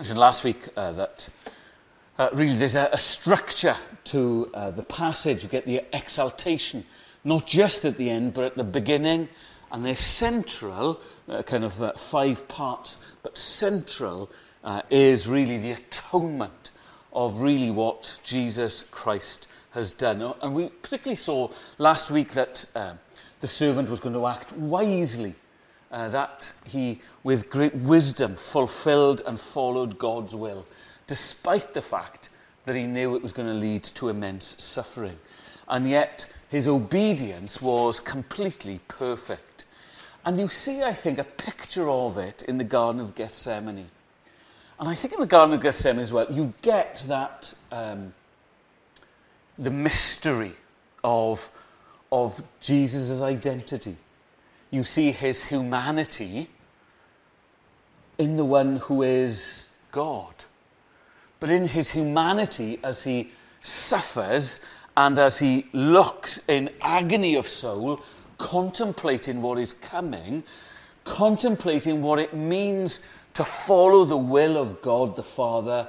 mentioned last week uh, that uh, really there's a, a structure to uh, the passage. You get the exaltation, not just at the end, but at the beginning. And they're central, uh, kind of uh, five parts, but central uh, is really the atonement of really what Jesus Christ has done. And we particularly saw last week that uh, the servant was going to act wisely, uh, that he, with great wisdom, fulfilled and followed God's will, despite the fact that he knew it was going to lead to immense suffering. And yet, his obedience was completely perfect. And you see, I think, a picture of it in the Garden of Gethsemane. And I think in the Garden of Gethsemane as well, you get that um, the mystery of, of Jesus' identity. You see his humanity in the one who is God. But in his humanity, as he suffers and as he looks in agony of soul, contemplating what is coming, contemplating what it means to follow the will of God the Father,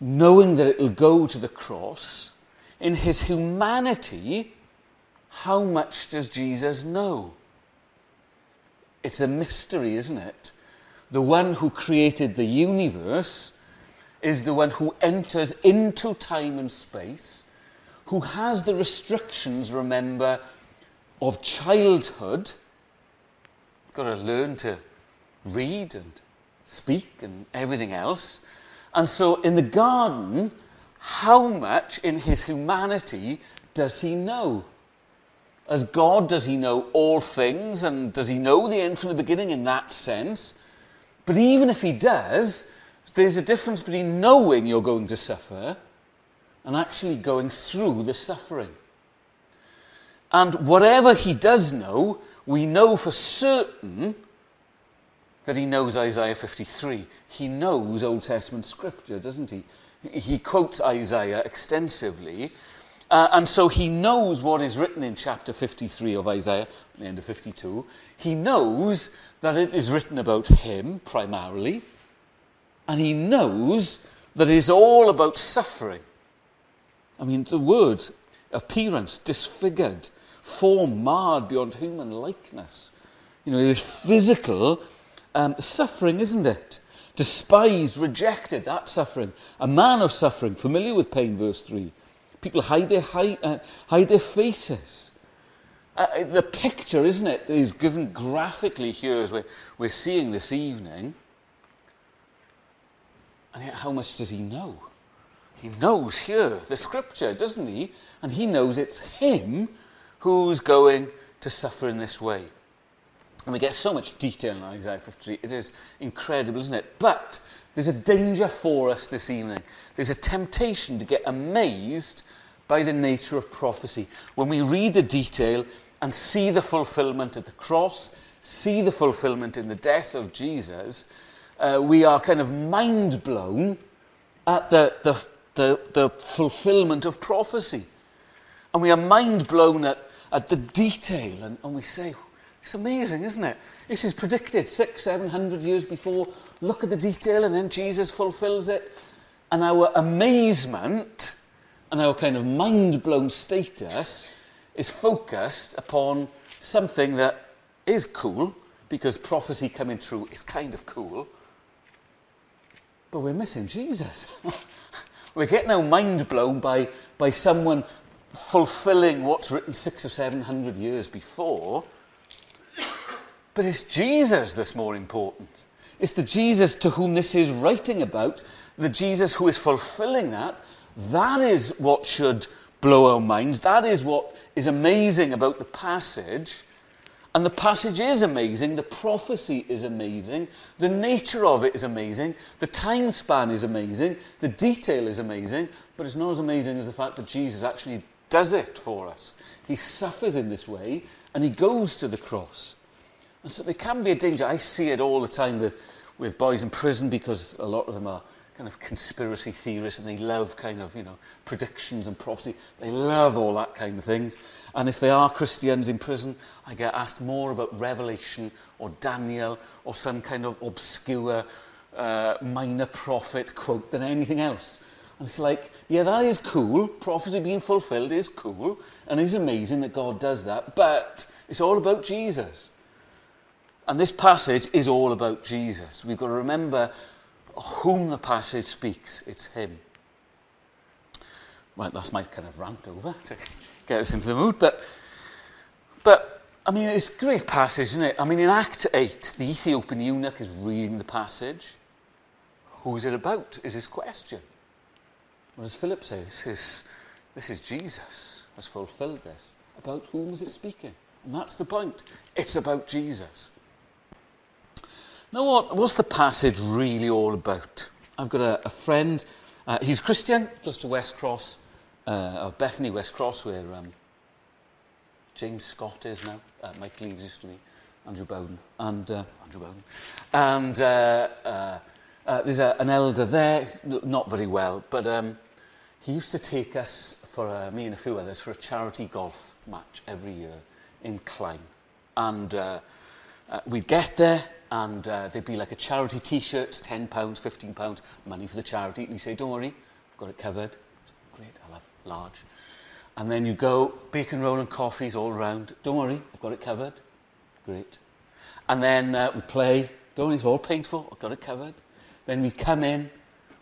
knowing that it will go to the cross, in his humanity, how much does Jesus know? It's a mystery, isn't it? The one who created the universe is the one who enters into time and space, who has the restrictions, remember, of childhood. You've got to learn to read and speak and everything else. And so in the garden, how much in his humanity does he know? As God, does he know all things? And does he know the end from the beginning in that sense? But even if he does, there's a difference between knowing you're going to suffer and actually going through the suffering. And whatever he does know, we know for certain that he knows Isaiah 53. He knows Old Testament scripture, doesn't he? He quotes Isaiah extensively. Uh, and so he knows what is written in chapter 53 of Isaiah, the end of 52. He knows that it is written about him primarily. And he knows that it is all about suffering. I mean, the words appearance, disfigured, form marred beyond human likeness. You know, it is physical um, suffering, isn't it? Despised, rejected, that suffering. A man of suffering, familiar with pain, verse 3. People hide their, hide, uh, hide their faces. Uh, uh, the picture, isn't it, is given graphically here as we're, we're seeing this evening. And yet, how much does he know? He knows here the scripture, doesn't he? And he knows it's him who's going to suffer in this way. And we get so much detail in Isaiah 53. It is incredible, isn't it? But there's a danger for us this evening. There's a temptation to get amazed by the nature of prophecy. When we read the detail and see the fulfillment at the cross, see the fulfillment in the death of Jesus, uh, we are kind of mind blown at the, the, the, the fulfillment of prophecy. And we are mind blown at, at the detail, and, and we say, it's amazing, isn't it? This is predicted six, seven hundred years before. Look at the detail, and then Jesus fulfills it. And our amazement and our kind of mind blown status is focused upon something that is cool, because prophecy coming true is kind of cool. But we're missing Jesus. we're getting our mind blown by, by someone fulfilling what's written six or seven hundred years before. But it's Jesus that's more important. It's the Jesus to whom this is writing about, the Jesus who is fulfilling that. That is what should blow our minds. That is what is amazing about the passage. And the passage is amazing. The prophecy is amazing. The nature of it is amazing. The time span is amazing. The detail is amazing. But it's not as amazing as the fact that Jesus actually does it for us. He suffers in this way and he goes to the cross. And so there can be a danger. I see it all the time with, with boys in prison because a lot of them are kind of conspiracy theorists and they love kind of, you know, predictions and prophecy. They love all that kind of things. And if they are Christians in prison, I get asked more about Revelation or Daniel or some kind of obscure uh, minor prophet quote than anything else. And it's like, yeah, that is cool. Prophecy being fulfilled is cool. And it's amazing that God does that. But it's all about Jesus. And this passage is all about Jesus. We've got to remember whom the passage speaks. It's him. Right, that's my kind of rant over to get us into the mood. But, but I mean, it's a great passage, isn't it? I mean, in Act 8, the Ethiopian eunuch is reading the passage. Who's it about, is his question. What does Philip say? This is, this is Jesus has fulfilled this. About whom is it speaking? And that's the point. It's about Jesus. Now, what, what's the passage really all about? I've got a, a friend, uh, he's Christian, close to West Cross, uh, Bethany West Cross, where um, James Scott is now. Uh, Mike Leaves used to be, Andrew Bowden, and uh, Andrew Bowden. And uh, uh, uh, there's a, an elder there, not very well, but um, he used to take us, for me and a few others, for a charity golf match every year in Clyne. And we'd get there, and uh, there'd be like a charity t-shirt, £10, £15, money for the charity. And he'd say, don't worry, I've got it covered. Great, I'll have large. And then you go, bacon roll and coffees all around. Don't worry, I've got it covered. Great. And then uh, we play. Don't worry, it's all paid for. I've got it covered. Then we come in.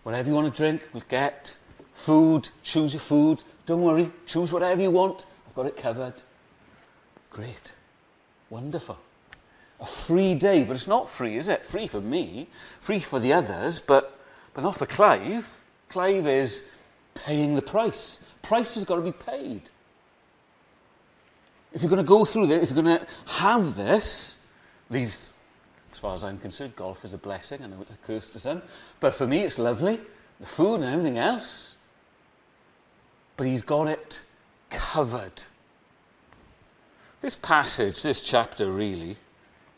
Whatever you want to drink, we'll get. Food, choose your food. Don't worry, choose whatever you want. I've got it covered. Great. Wonderful. A free day, but it's not free, is it? Free for me, free for the others, but, but not for Clive. Clive is paying the price. Price has got to be paid. If you're going to go through this, if you're going to have this, these, as far as I'm concerned, golf is a blessing. I know it's a curse to some, but for me, it's lovely. The food and everything else. But he's got it covered. This passage, this chapter really,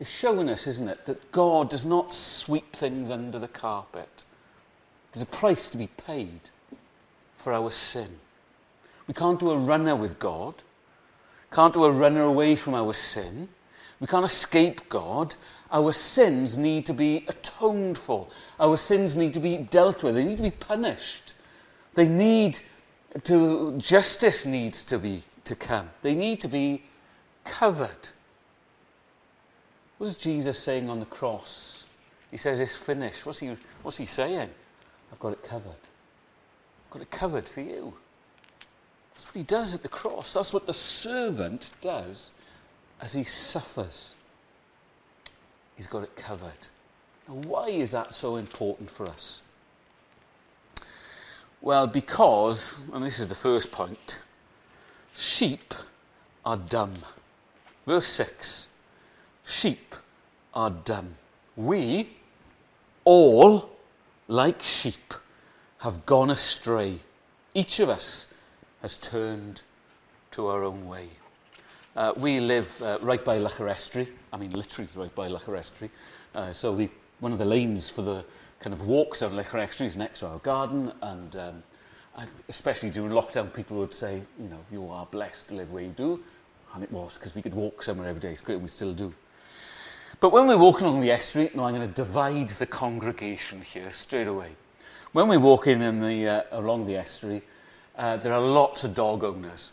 is showing us, isn't it, that God does not sweep things under the carpet. There's a price to be paid for our sin. We can't do a runner with God. Can't do a runner away from our sin. We can't escape God. Our sins need to be atoned for. Our sins need to be dealt with. They need to be punished. They need to, justice needs to be, to come. They need to be covered. What is Jesus saying on the cross? He says it's finished. What's he, what's he saying? I've got it covered. I've got it covered for you. That's what he does at the cross. That's what the servant does as he suffers. He's got it covered. Now, why is that so important for us? Well, because, and this is the first point, sheep are dumb. Verse 6 Sheep are dumb. We all, like sheep, have gone astray. Each of us has turned to our own way. Uh, we live uh, right by Llacharestri, I mean literally right by Llacharestri. Uh, so we, one of the lanes for the kind of walks down Llacharestri is next to our garden and um, especially during lockdown people would say, you know, you are blessed to live where you do. And it was because we could walk somewhere every day. It's great and we still do. But when we're walking along the estuary, now I'm going to divide the congregation here straight away. When we're walking in the, uh, along the estuary, uh, there are lots of dog owners.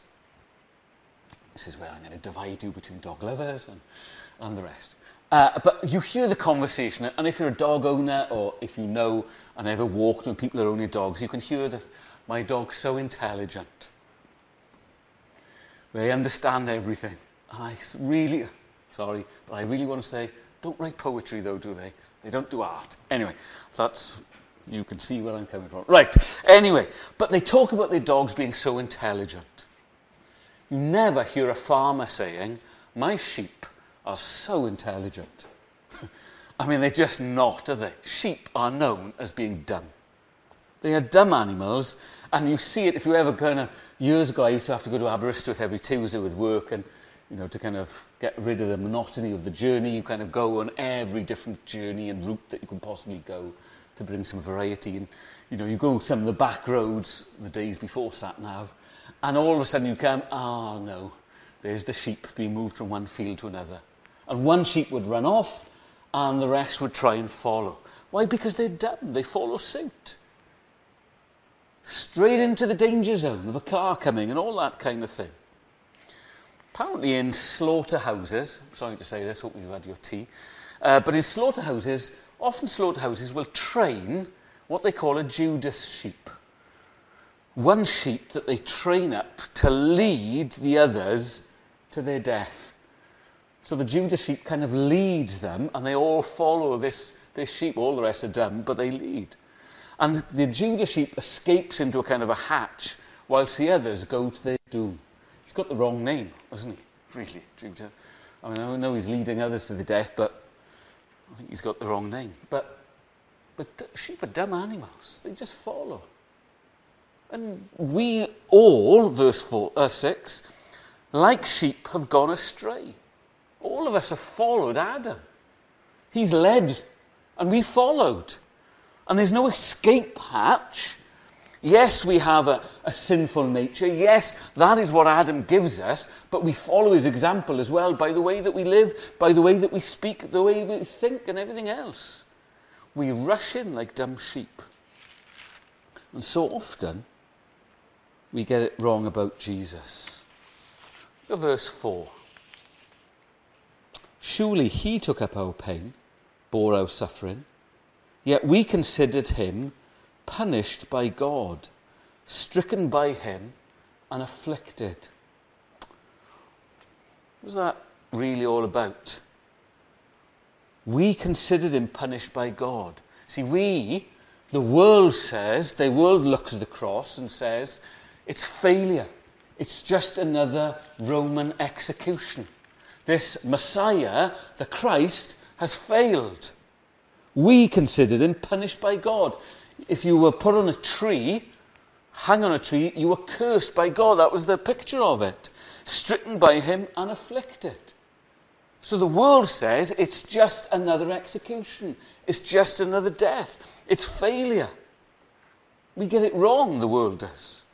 This is where I'm going to divide you between dog lovers and, and the rest. Uh, but you hear the conversation, and if you're a dog owner or if you know and ever walked when people are owning dogs, you can hear that my dog's so intelligent. They understand everything. And I really, sorry, but I really want to say, don't write poetry though, do they? They don't do art. Anyway, that's you can see where I'm coming from. Right, anyway, but they talk about their dogs being so intelligent. You never hear a farmer saying, My sheep are so intelligent. I mean, they're just not, are they? Sheep are known as being dumb. They are dumb animals, and you see it if you ever kind of, years ago, I used to have to go to Aberystwyth every Tuesday with work, and, you know, to kind of get rid of the monotony of the journey, you kind of go on every different journey and route that you can possibly go to bring some variety. And, you know, you go some of the back roads the days before sat nav, and all of a sudden you come, ah, oh, no, there's the sheep being moved from one field to another. And one sheep would run off, and the rest would try and follow. Why? Because they're dumb. They follow suit. Straight into the danger zone of a car coming and all that kind of thing. Apparently, in slaughterhouses, sorry to say this, hope you've had your tea, uh, but in slaughterhouses, often slaughterhouses will train what they call a Judas sheep. One sheep that they train up to lead the others to their death. So the Judas sheep kind of leads them, and they all follow this, this sheep. All the rest are dumb, but they lead. And the Judas sheep escapes into a kind of a hatch, whilst the others go to their doom. He's got the wrong name, hasn't he? Really, Judah. I mean, I know he's leading others to the death, but I think he's got the wrong name. But, but sheep are dumb animals. They just follow. And we all, verse four, uh, 6, like sheep have gone astray. All of us have followed Adam. He's led, and we followed. And there's no escape hatch. Yes, we have a, a, sinful nature. Yes, that is what Adam gives us, but we follow his example as well by the way that we live, by the way that we speak, the way we think, and everything else. We rush in like dumb sheep. And so often, we get it wrong about Jesus. Look at verse 4. Surely he took up our pain, bore our suffering, yet we considered him punished by God, stricken by him, and afflicted. What's that really all about? We considered him punished by God. See, we, the world says, the world looks at the cross and says, it's failure. It's just another Roman execution. This Messiah, the Christ, has failed. We considered him punished by God. If you were put on a tree, hung on a tree, you were cursed by God. That was the picture of it. Stricken by him and afflicted. So the world says it's just another execution. It's just another death. It's failure. We get it wrong, the world does.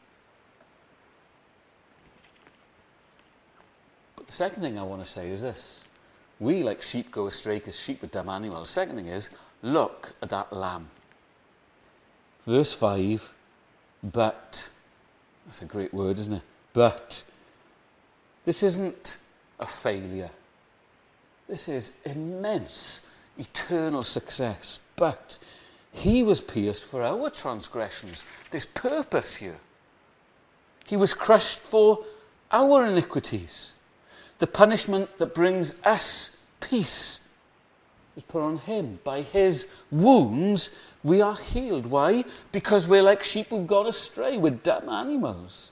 But the second thing I want to say is this. We, like sheep, go astray because sheep are dumb animals. The second thing is, look at that lamb. Verse 5, but, that's a great word, isn't it? But, this isn't a failure. This is immense, eternal success. But, he was pierced for our transgressions. This purpose here. He was crushed for our iniquities. The punishment that brings us peace was put on him. By his wounds, we are healed. Why? Because we're like sheep who've gone astray. We're dumb animals.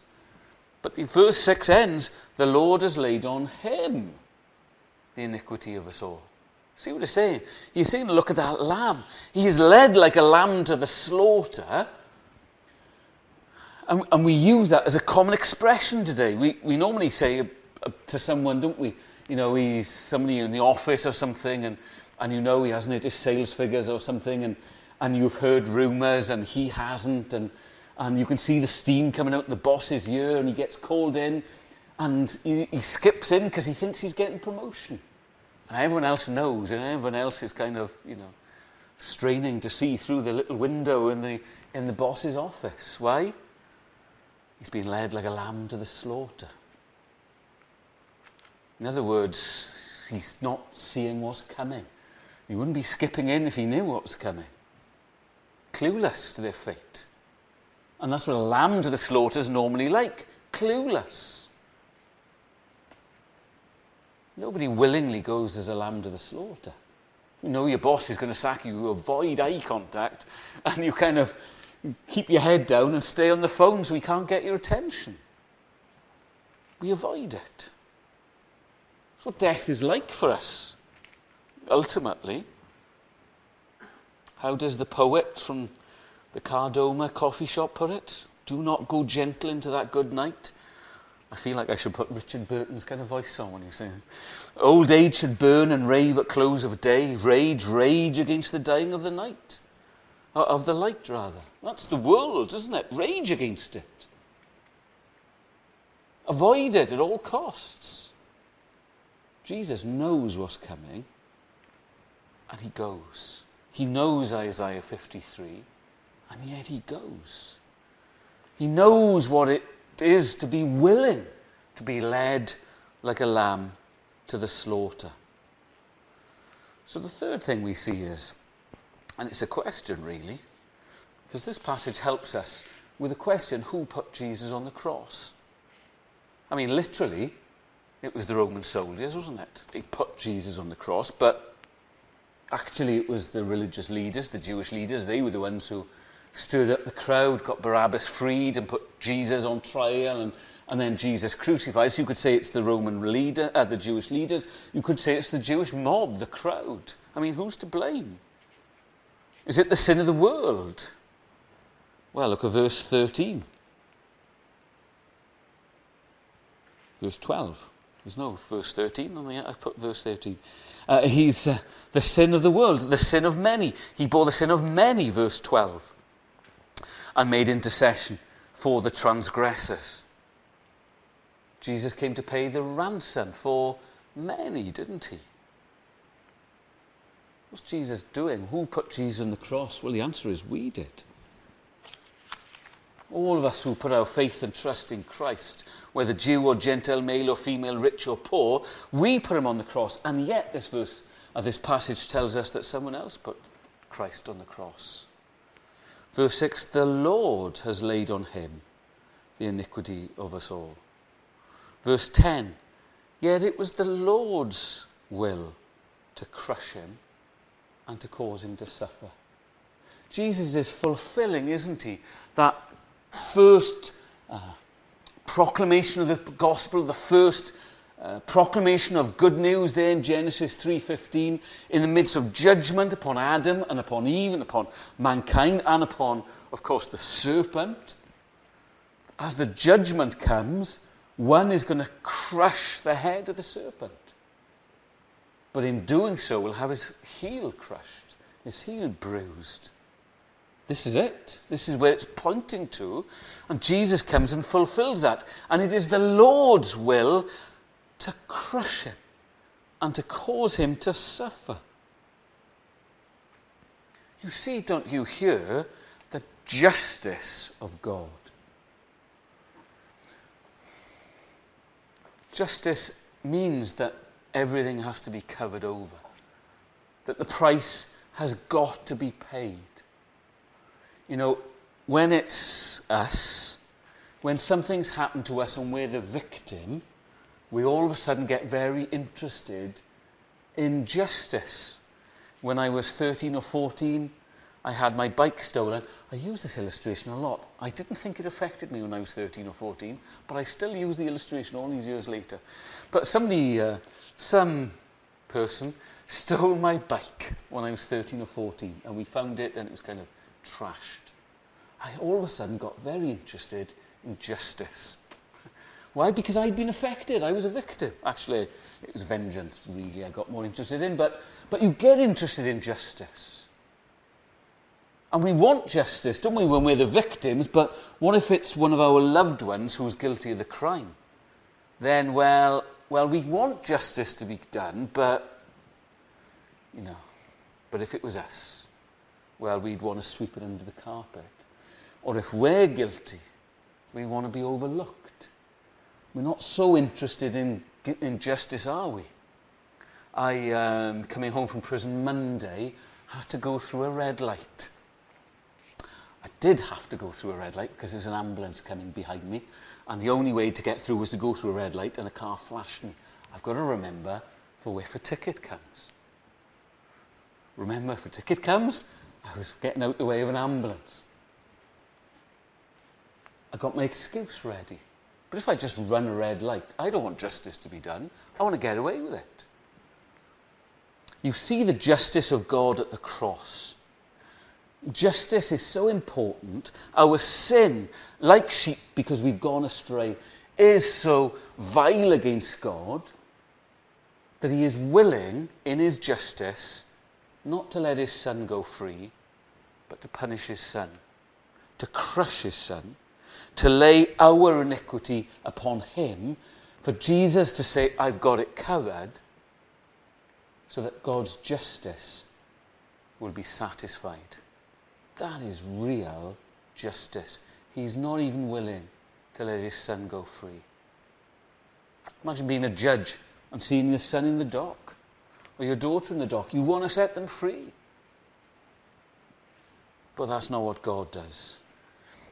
But the verse 6 ends the Lord has laid on him the iniquity of us all. See what he's saying? He's saying, look at that lamb. He is led like a lamb to the slaughter. And, and we use that as a common expression today. We, we normally say, uh, to someone, don't we? You know, he's somebody in the office or something, and, and you know he hasn't hit his sales figures or something, and, and you've heard rumours and he hasn't, and, and you can see the steam coming out the boss's ear, and he gets called in, and he, he skips in because he thinks he's getting promotion. And everyone else knows, and everyone else is kind of, you know, straining to see through the little window in the, in the boss's office. Why? He's been led like a lamb to the slaughter. In other words, he's not seeing what's coming. He wouldn't be skipping in if he knew what was coming. Clueless to their fate. And that's what a lamb to the slaughter is normally like clueless. Nobody willingly goes as a lamb to the slaughter. You know your boss is going to sack you, you avoid eye contact, and you kind of keep your head down and stay on the phone so he can't get your attention. We avoid it. That's what death is like for us, ultimately. How does the poet from the Kardomah coffee shop put it? Do not go gentle into that good night. I feel like I should put Richard Burton's kind of voice on when he's saying, Old age should burn and rave at close of day, rage, rage against the dying of the night. Uh, of the light, rather. That's the world, isn't it? Rage against it. Avoid it at all costs. Jesus knows what's coming and he goes. He knows Isaiah 53, and yet he goes. He knows what it is to be willing to be led like a lamb to the slaughter. So the third thing we see is, and it's a question really, because this passage helps us with a question who put Jesus on the cross? I mean, literally, it was the Roman soldiers, wasn't it? They put Jesus on the cross, but actually, it was the religious leaders, the Jewish leaders, they were the ones who stirred up the crowd, got Barabbas freed, and put Jesus on trial, and, and then Jesus crucified. So you could say it's the Roman leader, uh, the Jewish leaders. You could say it's the Jewish mob, the crowd. I mean, who's to blame? Is it the sin of the world? Well, look at verse 13. Verse 12. There's no verse 13 on the, I've put verse 13. Uh, he's uh, the sin of the world, the sin of many. He bore the sin of many, verse 12, and made intercession for the transgressors. Jesus came to pay the ransom for many, didn't he? What's Jesus doing? Who put Jesus on the cross? Well, the answer is we did. All of us who put our faith and trust in Christ, whether Jew or Gentile, male or female, rich or poor, we put him on the cross. And yet, this verse, uh, this passage tells us that someone else put Christ on the cross. Verse 6 The Lord has laid on him the iniquity of us all. Verse 10 Yet it was the Lord's will to crush him and to cause him to suffer. Jesus is fulfilling, isn't he, that first uh, proclamation of the gospel, the first uh, proclamation of good news there in Genesis 3:15 in the midst of judgment upon Adam and upon Eve and upon mankind and upon of course the serpent. As the judgment comes one is going to crush the head of the serpent. But in doing so will have his heel crushed his heel bruised this is it. This is where it's pointing to. And Jesus comes and fulfills that. And it is the Lord's will to crush him and to cause him to suffer. You see, don't you hear the justice of God? Justice means that everything has to be covered over, that the price has got to be paid. You know, when it's us, when something's happened to us and we're the victim, we all of a sudden get very interested in justice. When I was 13 or 14, I had my bike stolen. I use this illustration a lot. I didn't think it affected me when I was 13 or 14, but I still use the illustration all these years later. But somebody, uh, some person, stole my bike when I was 13 or 14, and we found it and it was kind of trashed. I all of a sudden got very interested in justice. Why? Because I'd been affected. I was a victim. Actually, it was vengeance, really, I got more interested in. But, but you get interested in justice. And we want justice, don't we, when we're the victims? But what if it's one of our loved ones who's guilty of the crime? Then, well, well, we want justice to be done, but, you know, but if it was us, well, we'd want to sweep it under the carpet. Or if we're guilty, we want to be overlooked. We're not so interested in, in justice, are we? I, um, coming home from prison Monday, had to go through a red light. I did have to go through a red light because there was an ambulance coming behind me, and the only way to get through was to go through a red light, and a car flashed me. I've got to remember for if a ticket comes. Remember, if a ticket comes, I was getting out the way of an ambulance. I got my excuse ready. But if I just run a red light, I don't want justice to be done. I want to get away with it. You see the justice of God at the cross. Justice is so important. Our sin, like sheep, because we've gone astray, is so vile against God that he is willing, in his justice, not to let his son go free, but to punish his son, to crush his son, to lay our iniquity upon him, for Jesus to say, I've got it covered, so that God's justice will be satisfied. That is real justice. He's not even willing to let his son go free. Imagine being a judge and seeing your son in the dock or your daughter in the dock. You want to set them free. But that's not what God does.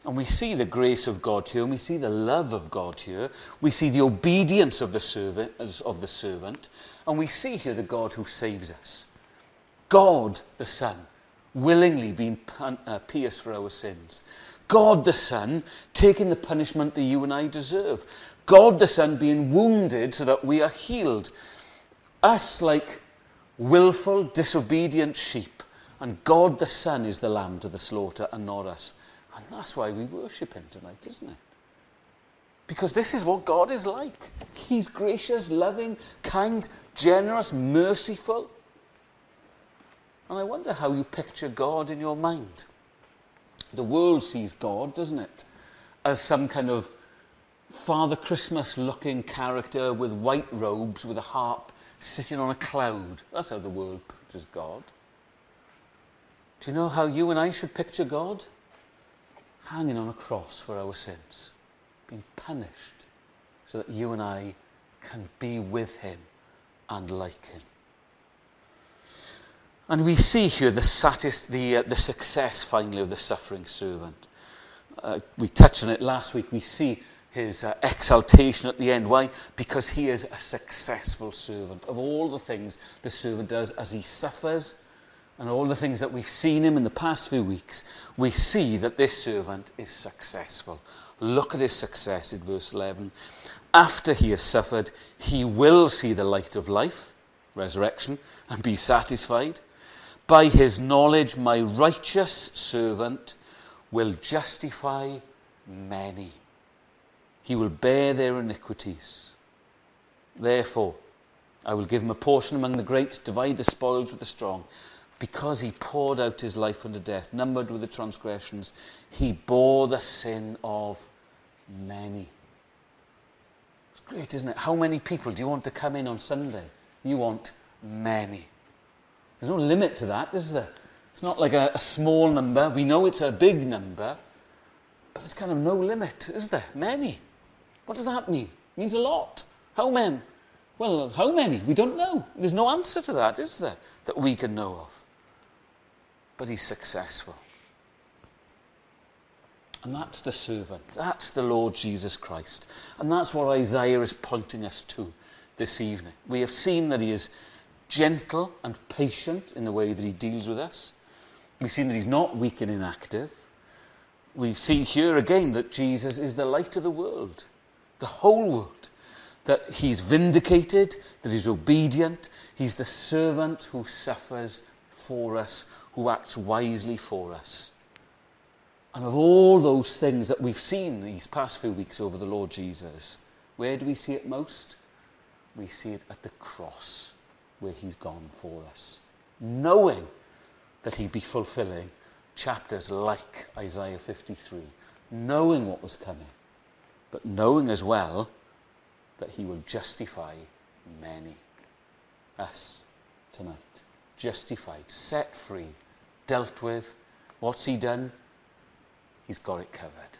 And we see the grace of God here, and we see the love of God here. We see the obedience of the servant, of the servant, and we see here the God who saves us. God the Son, willingly being uh, pierced for our sins. God the Son taking the punishment that you and I deserve. God the Son being wounded so that we are healed. Us like willful, disobedient sheep. And God the Son is the lamb to the slaughter and not us. And that's why we worship him tonight, isn't it? Because this is what God is like. He's gracious, loving, kind, generous, merciful. And I wonder how you picture God in your mind. The world sees God, doesn't it? As some kind of Father Christmas looking character with white robes, with a harp, sitting on a cloud. That's how the world pictures God. Do you know how you and I should picture God? Hanging on a cross for our sins, being punished so that you and I can be with him and like him. And we see here the, the, uh, the success finally of the suffering servant. Uh, we touched on it last week. We see his uh, exaltation at the end. Why? Because he is a successful servant. Of all the things the servant does as he suffers, and all the things that we've seen him in the past few weeks, we see that this servant is successful. Look at his success in verse 11. After he has suffered, he will see the light of life, resurrection, and be satisfied. By his knowledge, my righteous servant will justify many. He will bear their iniquities. Therefore, I will give him a portion among the great, divide the spoils with the strong because he poured out his life unto death, numbered with the transgressions, he bore the sin of many. It's great, isn't it? How many people do you want to come in on Sunday? You want many. There's no limit to that, is there? It's not like a, a small number. We know it's a big number, but there's kind of no limit, is there? Many. What does that mean? It means a lot. How many? Well, how many? We don't know. There's no answer to that, is there, that we can know of but he's successful. And that's the servant. That's the Lord Jesus Christ. And that's what Isaiah is pointing us to this evening. We have seen that he is gentle and patient in the way that he deals with us. We've seen that he's not weak and inactive. We've seen here again that Jesus is the light of the world, the whole world. That he's vindicated, that he's obedient, he's the servant who suffers for us who acts wisely for us. And of all those things that we've seen these past few weeks over the Lord Jesus, where do we see it most? We see it at the cross, where he's gone for us, knowing that he'd be fulfilling chapters like Isaiah 53, knowing what was coming, but knowing as well that he will justify many. Us tonight justified, set free, dealt with. What's he done? He's got it covered.